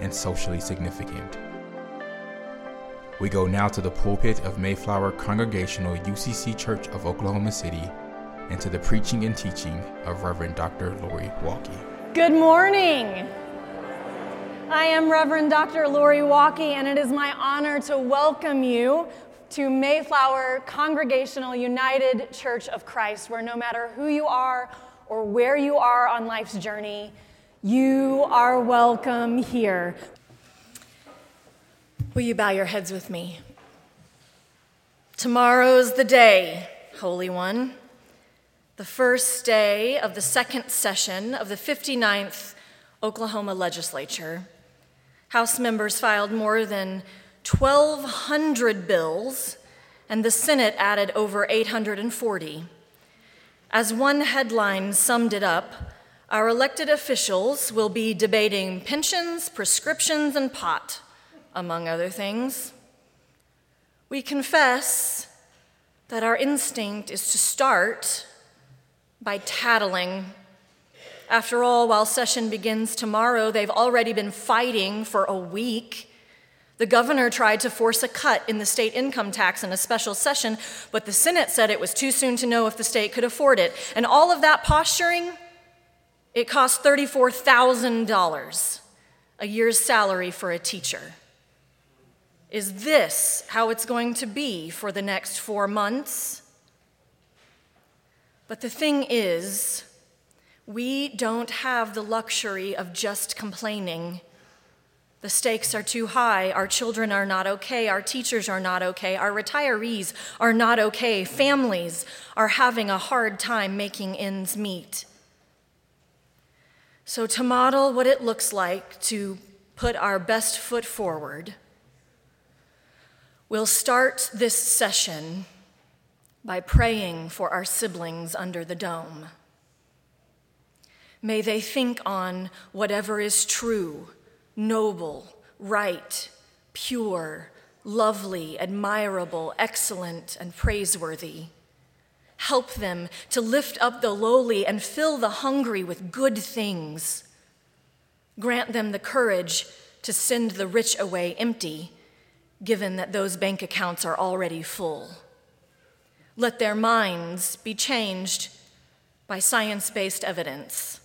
and socially significant. We go now to the pulpit of Mayflower Congregational UCC Church of Oklahoma City and to the preaching and teaching of Reverend Dr. Lori Walke. Good morning. I am Reverend Dr. Lori Walke, and it is my honor to welcome you to Mayflower Congregational United Church of Christ, where no matter who you are or where you are on life's journey, you are welcome here. Will you bow your heads with me? Tomorrow's the day, Holy One, the first day of the second session of the 59th Oklahoma Legislature. House members filed more than 1,200 bills, and the Senate added over 840. As one headline summed it up, our elected officials will be debating pensions, prescriptions, and pot, among other things. We confess that our instinct is to start by tattling. After all, while session begins tomorrow, they've already been fighting for a week. The governor tried to force a cut in the state income tax in a special session, but the Senate said it was too soon to know if the state could afford it. And all of that posturing it costs $34,000, a year's salary for a teacher. Is this how it's going to be for the next four months? But the thing is, we don't have the luxury of just complaining. The stakes are too high. Our children are not okay. Our teachers are not okay. Our retirees are not okay. Families are having a hard time making ends meet. So, to model what it looks like to put our best foot forward, we'll start this session by praying for our siblings under the dome. May they think on whatever is true, noble, right, pure, lovely, admirable, excellent, and praiseworthy. Help them to lift up the lowly and fill the hungry with good things. Grant them the courage to send the rich away empty, given that those bank accounts are already full. Let their minds be changed by science based evidence.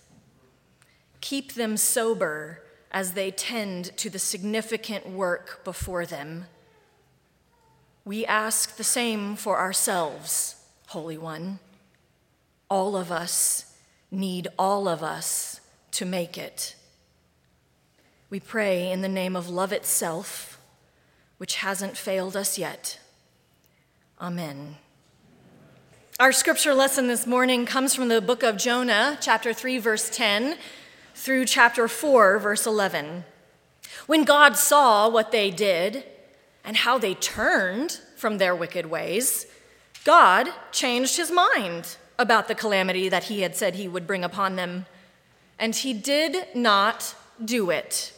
Keep them sober as they tend to the significant work before them. We ask the same for ourselves. Holy One. All of us need all of us to make it. We pray in the name of love itself, which hasn't failed us yet. Amen. Our scripture lesson this morning comes from the book of Jonah, chapter 3, verse 10, through chapter 4, verse 11. When God saw what they did and how they turned from their wicked ways, God changed his mind about the calamity that he had said he would bring upon them, and he did not do it.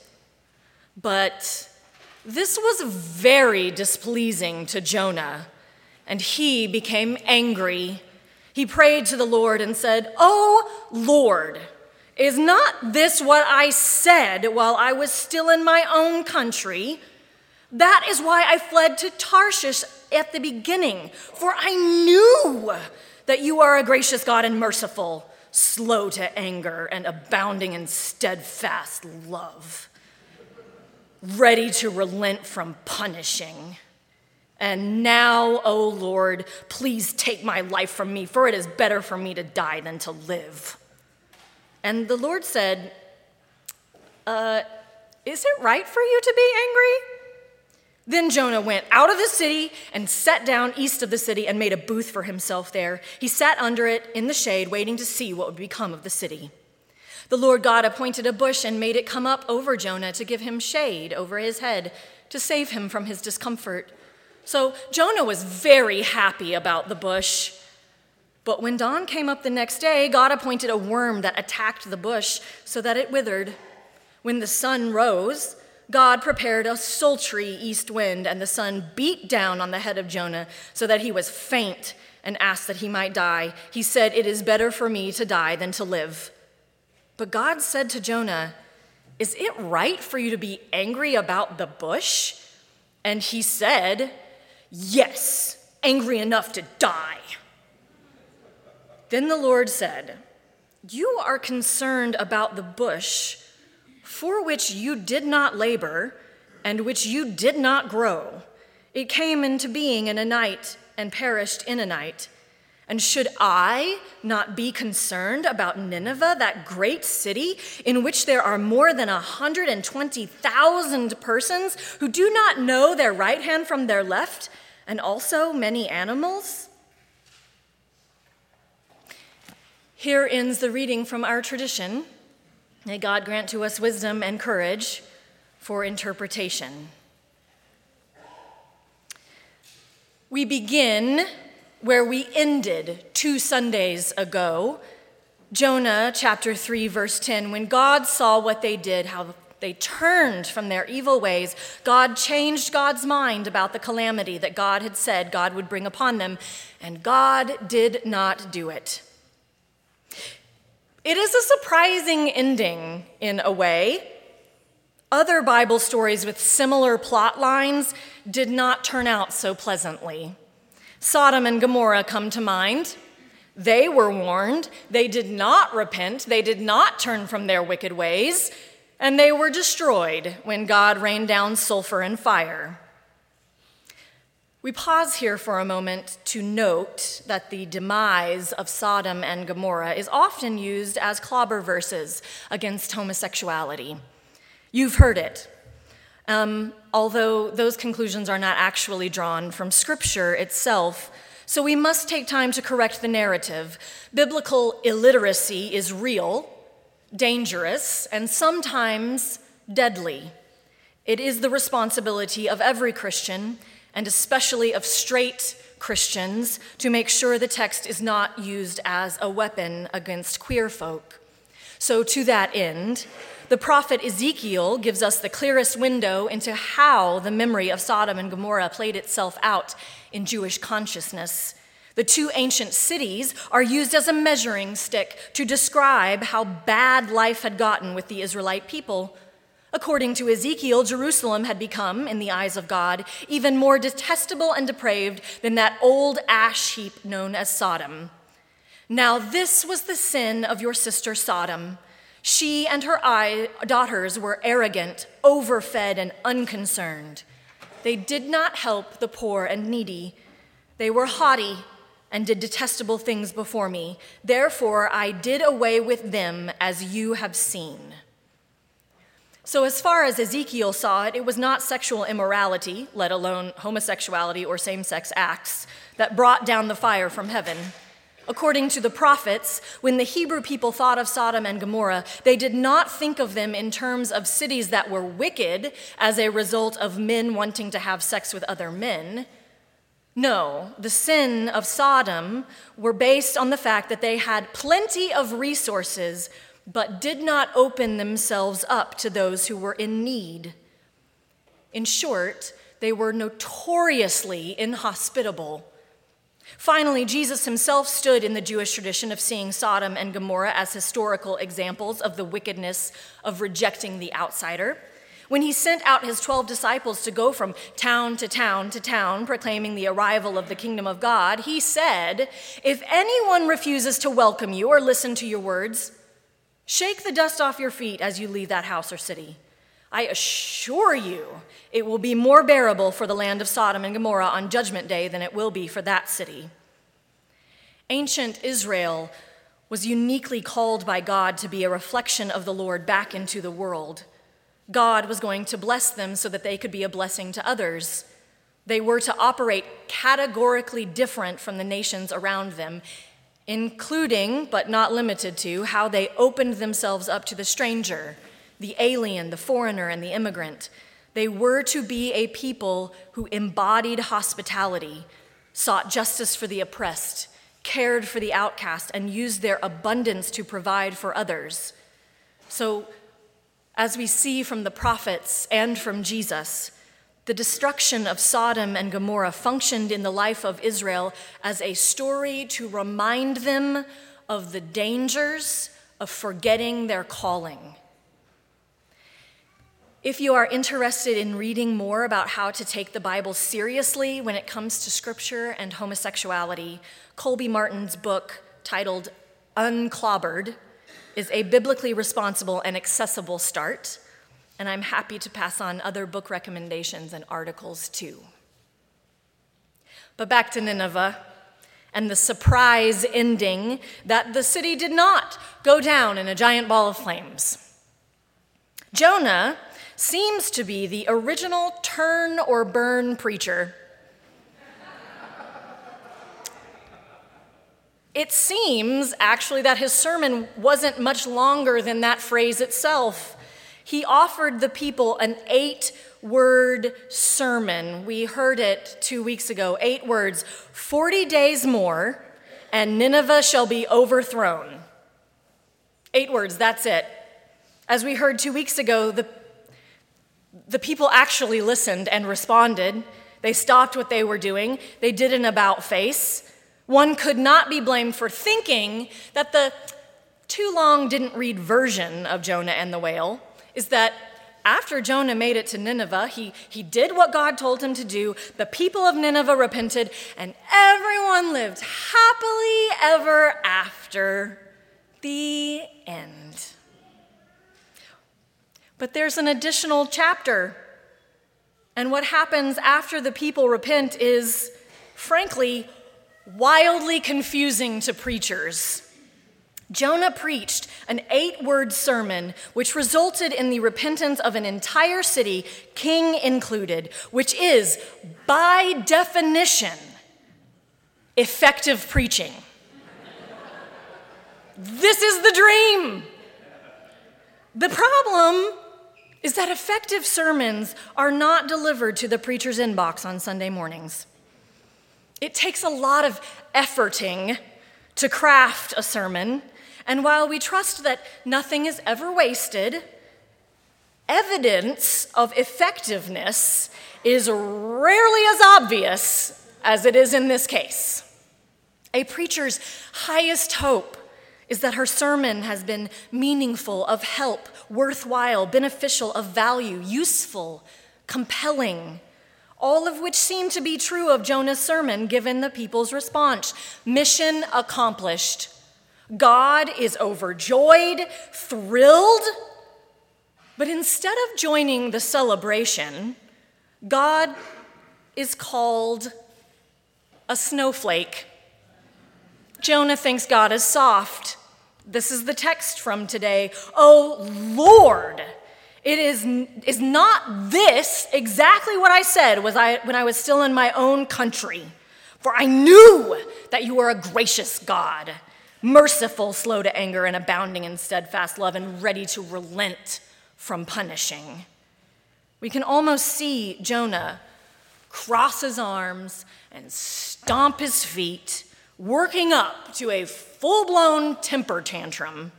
But this was very displeasing to Jonah, and he became angry. He prayed to the Lord and said, Oh Lord, is not this what I said while I was still in my own country? That is why I fled to Tarshish at the beginning, for I knew that you are a gracious God and merciful, slow to anger, and abounding in steadfast love, ready to relent from punishing. And now, O Lord, please take my life from me, for it is better for me to die than to live. And the Lord said, uh, Is it right for you to be angry? Then Jonah went out of the city and sat down east of the city and made a booth for himself there. He sat under it in the shade, waiting to see what would become of the city. The Lord God appointed a bush and made it come up over Jonah to give him shade over his head, to save him from his discomfort. So Jonah was very happy about the bush. But when dawn came up the next day, God appointed a worm that attacked the bush so that it withered. When the sun rose, God prepared a sultry east wind, and the sun beat down on the head of Jonah so that he was faint and asked that he might die. He said, It is better for me to die than to live. But God said to Jonah, Is it right for you to be angry about the bush? And he said, Yes, angry enough to die. Then the Lord said, You are concerned about the bush for which you did not labor and which you did not grow. It came into being in a night and perished in a night. And should I not be concerned about Nineveh, that great city in which there are more than 120,000 persons who do not know their right hand from their left, and also many animals? Here ends the reading from our tradition. May God grant to us wisdom and courage for interpretation. We begin where we ended two Sundays ago, Jonah chapter 3, verse 10. When God saw what they did, how they turned from their evil ways, God changed God's mind about the calamity that God had said God would bring upon them, and God did not do it. It is a surprising ending in a way. Other Bible stories with similar plot lines did not turn out so pleasantly. Sodom and Gomorrah come to mind. They were warned, they did not repent, they did not turn from their wicked ways, and they were destroyed when God rained down sulfur and fire. We pause here for a moment to note that the demise of Sodom and Gomorrah is often used as clobber verses against homosexuality. You've heard it. Um, although those conclusions are not actually drawn from Scripture itself, so we must take time to correct the narrative. Biblical illiteracy is real, dangerous, and sometimes deadly. It is the responsibility of every Christian and especially of straight Christians, to make sure the text is not used as a weapon against queer folk. So, to that end, the prophet Ezekiel gives us the clearest window into how the memory of Sodom and Gomorrah played itself out in Jewish consciousness. The two ancient cities are used as a measuring stick to describe how bad life had gotten with the Israelite people According to Ezekiel, Jerusalem had become, in the eyes of God, even more detestable and depraved than that old ash heap known as Sodom. Now, this was the sin of your sister Sodom. She and her daughters were arrogant, overfed, and unconcerned. They did not help the poor and needy. They were haughty and did detestable things before me. Therefore, I did away with them as you have seen. So, as far as Ezekiel saw it, it was not sexual immorality, let alone homosexuality or same sex acts, that brought down the fire from heaven. According to the prophets, when the Hebrew people thought of Sodom and Gomorrah, they did not think of them in terms of cities that were wicked as a result of men wanting to have sex with other men. No, the sin of Sodom were based on the fact that they had plenty of resources but did not open themselves up to those who were in need. In short, they were notoriously inhospitable. Finally, Jesus himself stood in the Jewish tradition of seeing Sodom and Gomorrah as historical examples of the wickedness of rejecting the outsider. When he sent out his 12 disciples to go from town to town to town, proclaiming the arrival of the kingdom of God, he said, If anyone refuses to welcome you or listen to your words, shake the dust off your feet as you leave that house or city. I assure you, it will be more bearable for the land of Sodom and Gomorrah on Judgment Day than it will be for that city. Ancient Israel was uniquely called by God to be a reflection of the Lord back into the world. God was going to bless them so that they could be a blessing to others. They were to operate categorically different from the nations around them, including, but not limited to, how they opened themselves up to the stranger, the alien, the foreigner, and the immigrant. They were to be a people who embodied hospitality, sought justice for the oppressed, cared for the outcast, and used their abundance to provide for others. So, as we see from the prophets and from Jesus, the destruction of Sodom and Gomorrah functioned in the life of Israel as a story to remind them of the dangers of forgetting their calling. If you are interested in reading more about how to take the Bible seriously when it comes to scripture and homosexuality, Colby Martin's book titled Unclobbered is a biblically responsible and accessible start, and I'm happy to pass on other book recommendations and articles too. But back to Nineveh and the surprise ending that the city did not go down in a giant ball of flames. Jonah seems to be the original turn or burn preacher It seems actually that his sermon wasn't much longer than that phrase itself. He offered the people an eight word sermon. We heard it two weeks ago eight words 40 days more, and Nineveh shall be overthrown. Eight words, that's it. As we heard two weeks ago, the, the people actually listened and responded. They stopped what they were doing, they did an about face. One could not be blamed for thinking that the too long didn't read version of Jonah and the whale is that after Jonah made it to Nineveh, he, he did what God told him to do. The people of Nineveh repented, and everyone lived happily ever after. The end. But there's an additional chapter. And what happens after the people repent is, frankly, wildly confusing to preachers. Jonah preached an eight word sermon which resulted in the repentance of an entire city, king included, which is, by definition, effective preaching. this is the dream. The problem is that effective sermons are not delivered to the preacher's inbox on Sunday mornings. It takes a lot of efforting to craft a sermon, and while we trust that nothing is ever wasted, evidence of effectiveness is rarely as obvious as it is in this case. A preacher's highest hope is that her sermon has been meaningful, of help, worthwhile, beneficial, of value, useful, compelling, all of which seem to be true of Jonah's sermon given the people's response. Mission accomplished. God is overjoyed, thrilled, but instead of joining the celebration, God is called a snowflake. Jonah thinks God is soft. This is the text from today. Oh Lord, it is, is not this exactly what I said was I, when I was still in my own country. For I knew that you are a gracious God, merciful, slow to anger, and abounding in steadfast love, and ready to relent from punishing. We can almost see Jonah cross his arms and stomp his feet, working up to a full blown temper tantrum.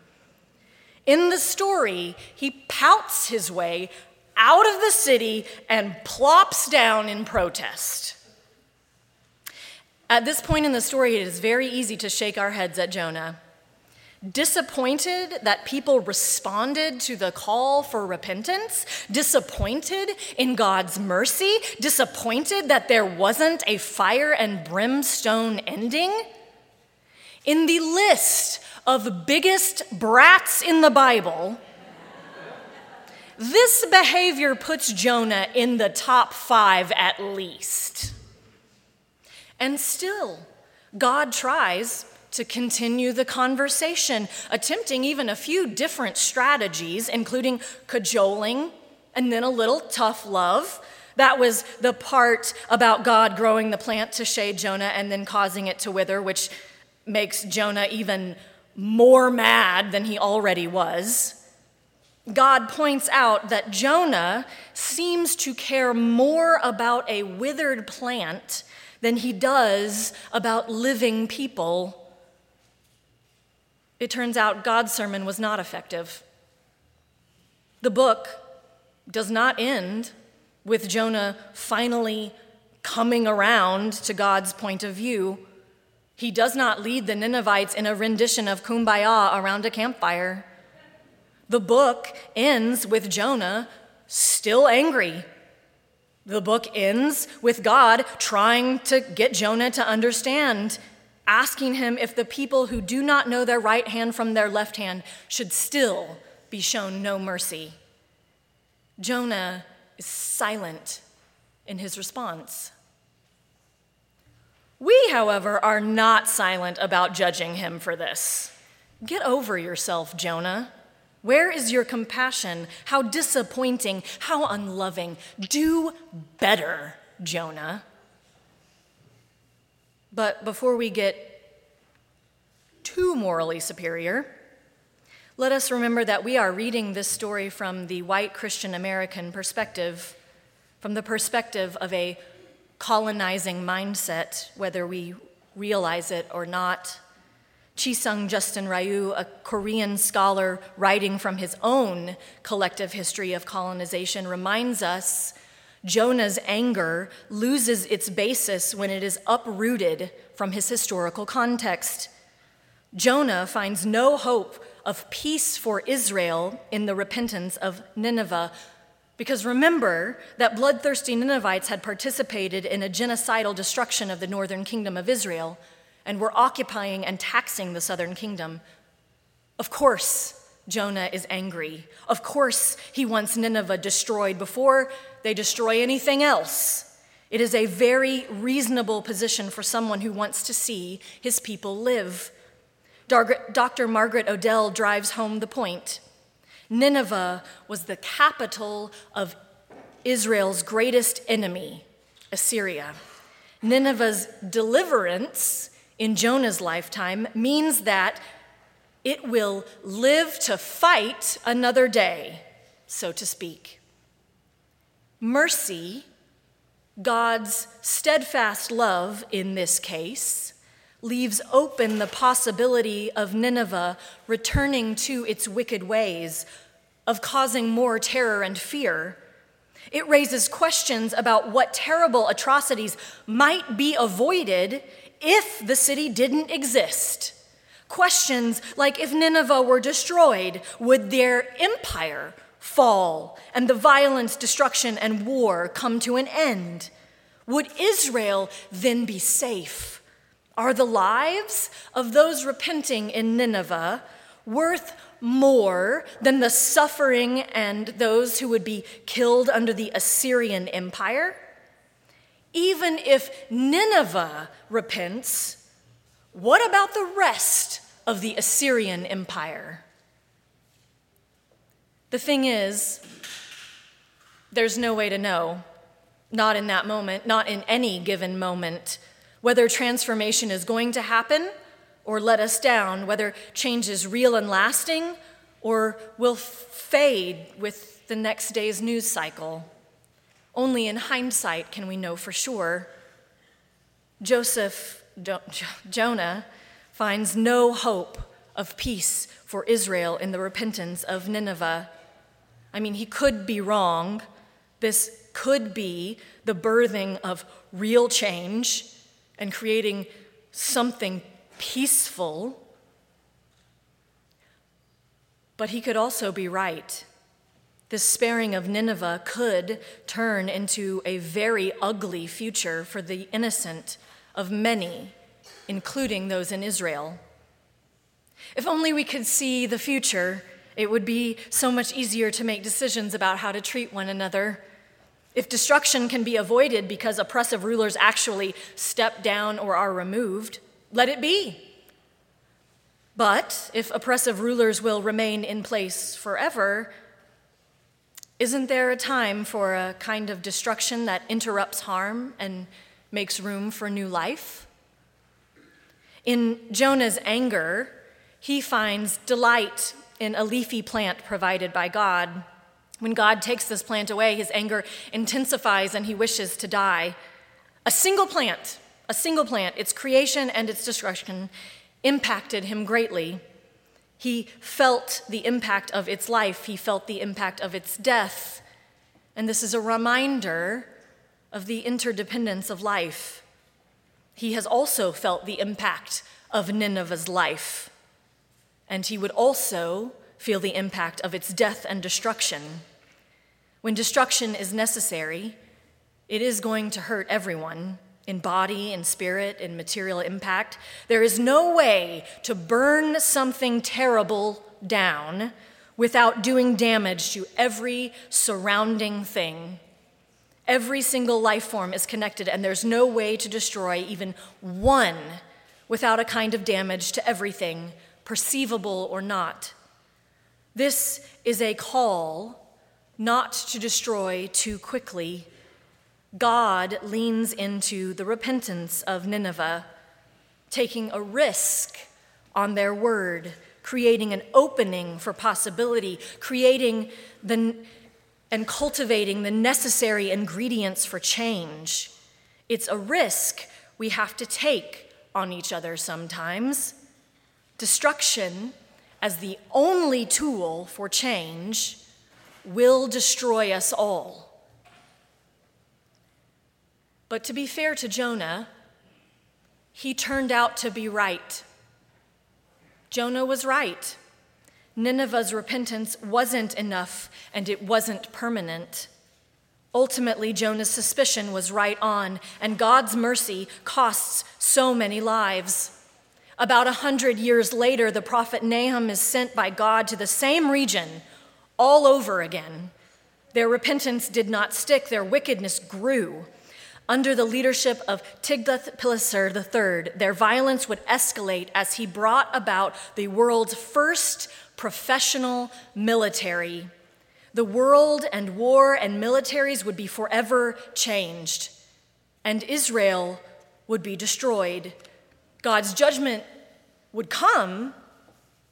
In the story, he pouts his way out of the city and plops down in protest. At this point in the story, it is very easy to shake our heads at Jonah. disappointed that people responded to the call for repentance, disappointed in God's mercy, disappointed that there wasn't a fire and brimstone ending. In the list of biggest brats in the Bible, this behavior puts Jonah in the top five at least. And still, God tries to continue the conversation, attempting even a few different strategies, including cajoling and then a little tough love. That was the part about God growing the plant to shade Jonah and then causing it to wither, which makes Jonah even more mad than he already was. God points out that Jonah seems to care more about a withered plant than he does about living people it turns out God's sermon was not effective. The book does not end with Jonah finally coming around to God's point of view. He does not lead the Ninevites in a rendition of Kumbaya around a campfire. The book ends with Jonah still angry. The book ends with God trying to get Jonah to understand asking him if the people who do not know their right hand from their left hand should still be shown no mercy. Jonah is silent in his response. We, however, are not silent about judging him for this. Get over yourself, Jonah. Where is your compassion? How disappointing, how unloving. Do better, Jonah. But before we get too morally superior, let us remember that we are reading this story from the white Christian American perspective, from the perspective of a colonizing mindset, whether we realize it or not. Chesung Justin Ryu, a Korean scholar writing from his own collective history of colonization, reminds us Jonah's anger loses its basis when it is uprooted from his historical context. Jonah finds no hope of peace for Israel in the repentance of Nineveh. Because remember that bloodthirsty Ninevites had participated in a genocidal destruction of the northern kingdom of Israel and we were occupying and taxing the southern kingdom. Of course, Jonah is angry. Of course, he wants Nineveh destroyed before they destroy anything else. It is a very reasonable position for someone who wants to see his people live. Dr. Margaret Odell drives home the point. Nineveh was the capital of Israel's greatest enemy, Assyria. Nineveh's deliverance in Jonah's lifetime means that it will live to fight another day, so to speak. Mercy, God's steadfast love in this case, leaves open the possibility of Nineveh returning to its wicked ways, of causing more terror and fear. It raises questions about what terrible atrocities might be avoided if the city didn't exist. Questions like if Nineveh were destroyed, would their empire fall and the violence, destruction, and war come to an end? Would Israel then be safe? Are the lives of those repenting in Nineveh worth more than the suffering and those who would be killed under the Assyrian Empire? Even if Nineveh repents, what about the rest of the Assyrian Empire? The thing is, there's no way to know, not in that moment, not in any given moment, whether transformation is going to happen or let us down, whether change is real and lasting or will fade with the next day's news cycle. Only in hindsight can we know for sure. Joseph Jonah finds no hope of peace for Israel in the repentance of Nineveh. I mean, he could be wrong. This could be the birthing of real change and creating something peaceful. But he could also be right. This sparing of Nineveh could turn into a very ugly future for the innocent of many, including those in Israel. If only we could see the future, it would be so much easier to make decisions about how to treat one another. If destruction can be avoided because oppressive rulers actually step down or are removed, let it be. But if oppressive rulers will remain in place forever, isn't there a time for a kind of destruction that interrupts harm and makes room for new life? In Jonah's anger, he finds delight in a leafy plant provided by God. When God takes this plant away, his anger intensifies and he wishes to die. A single plant, a single plant, its creation and its destruction impacted him greatly. He felt the impact of its life, he felt the impact of its death. And this is a reminder of the interdependence of life. He has also felt the impact of Nineveh's life, and he would also feel the impact of its death and destruction. When destruction is necessary, it is going to hurt everyone in body, in spirit, in material impact. There is no way to burn something terrible down without doing damage to every surrounding thing. Every single life form is connected, and there's no way to destroy even one without a kind of damage to everything, perceivable or not. This is a call not to destroy too quickly God leans into the repentance of Nineveh, taking a risk on their word, creating an opening for possibility, creating the, and cultivating the necessary ingredients for change. It's a risk we have to take on each other sometimes. Destruction, as the only tool for change, will destroy us all. But to be fair to Jonah, he turned out to be right. Jonah was right. Nineveh's repentance wasn't enough and it wasn't permanent. Ultimately, Jonah's suspicion was right on, and God's mercy costs so many lives. About a hundred years later, the prophet Nahum is sent by God to the same region all over again. Their repentance did not stick, their wickedness grew. Under the leadership of Tiglath-Pileser III, their violence would escalate as he brought about the world's first professional military. The world and war and militaries would be forever changed, and Israel would be destroyed. God's judgment would come,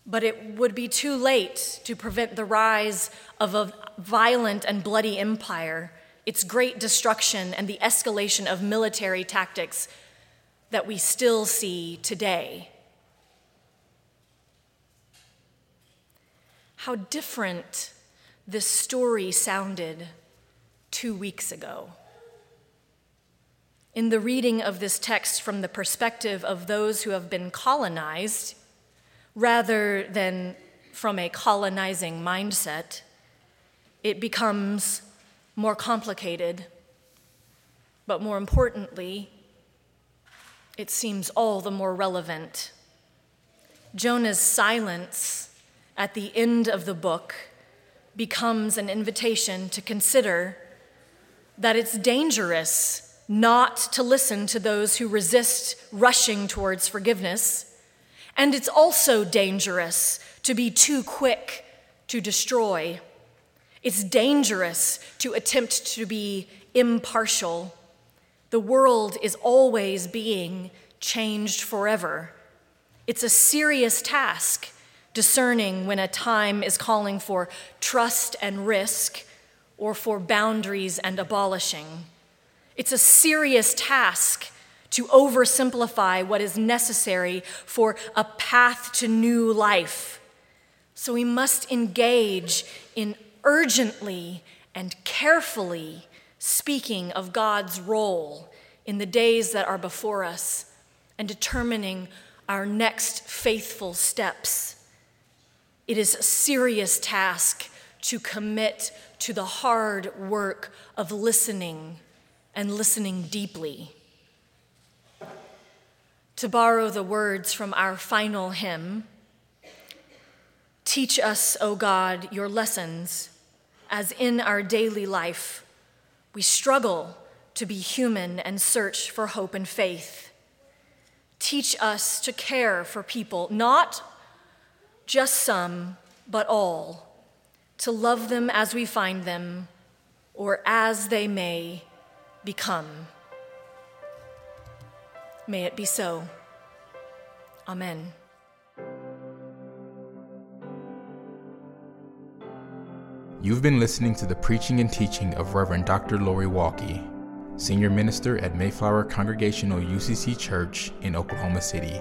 but it would be too late to prevent the rise of a violent and bloody empire its great destruction, and the escalation of military tactics that we still see today. How different this story sounded two weeks ago. In the reading of this text from the perspective of those who have been colonized, rather than from a colonizing mindset, it becomes more complicated, but more importantly, it seems all the more relevant. Jonah's silence at the end of the book becomes an invitation to consider that it's dangerous not to listen to those who resist rushing towards forgiveness, and it's also dangerous to be too quick to destroy. It's dangerous to attempt to be impartial. The world is always being changed forever. It's a serious task discerning when a time is calling for trust and risk or for boundaries and abolishing. It's a serious task to oversimplify what is necessary for a path to new life. So we must engage in urgently and carefully speaking of God's role in the days that are before us and determining our next faithful steps. It is a serious task to commit to the hard work of listening and listening deeply. To borrow the words from our final hymn, teach us, O God, your lessons, as in our daily life we struggle to be human and search for hope and faith. Teach us to care for people, not just some, but all, to love them as we find them or as they may become. May it be so. Amen. You've been listening to the preaching and teaching of Reverend Dr. Lori Walke, Senior Minister at Mayflower Congregational UCC Church in Oklahoma City.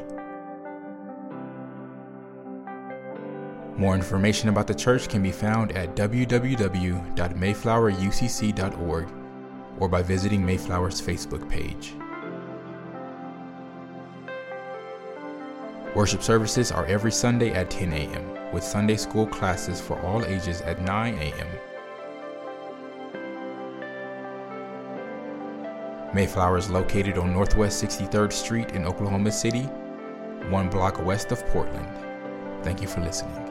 More information about the church can be found at www.mayflowerucc.org or by visiting Mayflower's Facebook page. Worship services are every Sunday at 10 a.m., with Sunday school classes for all ages at 9 a.m. Mayflower is located on Northwest 63rd Street in Oklahoma City, one block west of Portland. Thank you for listening.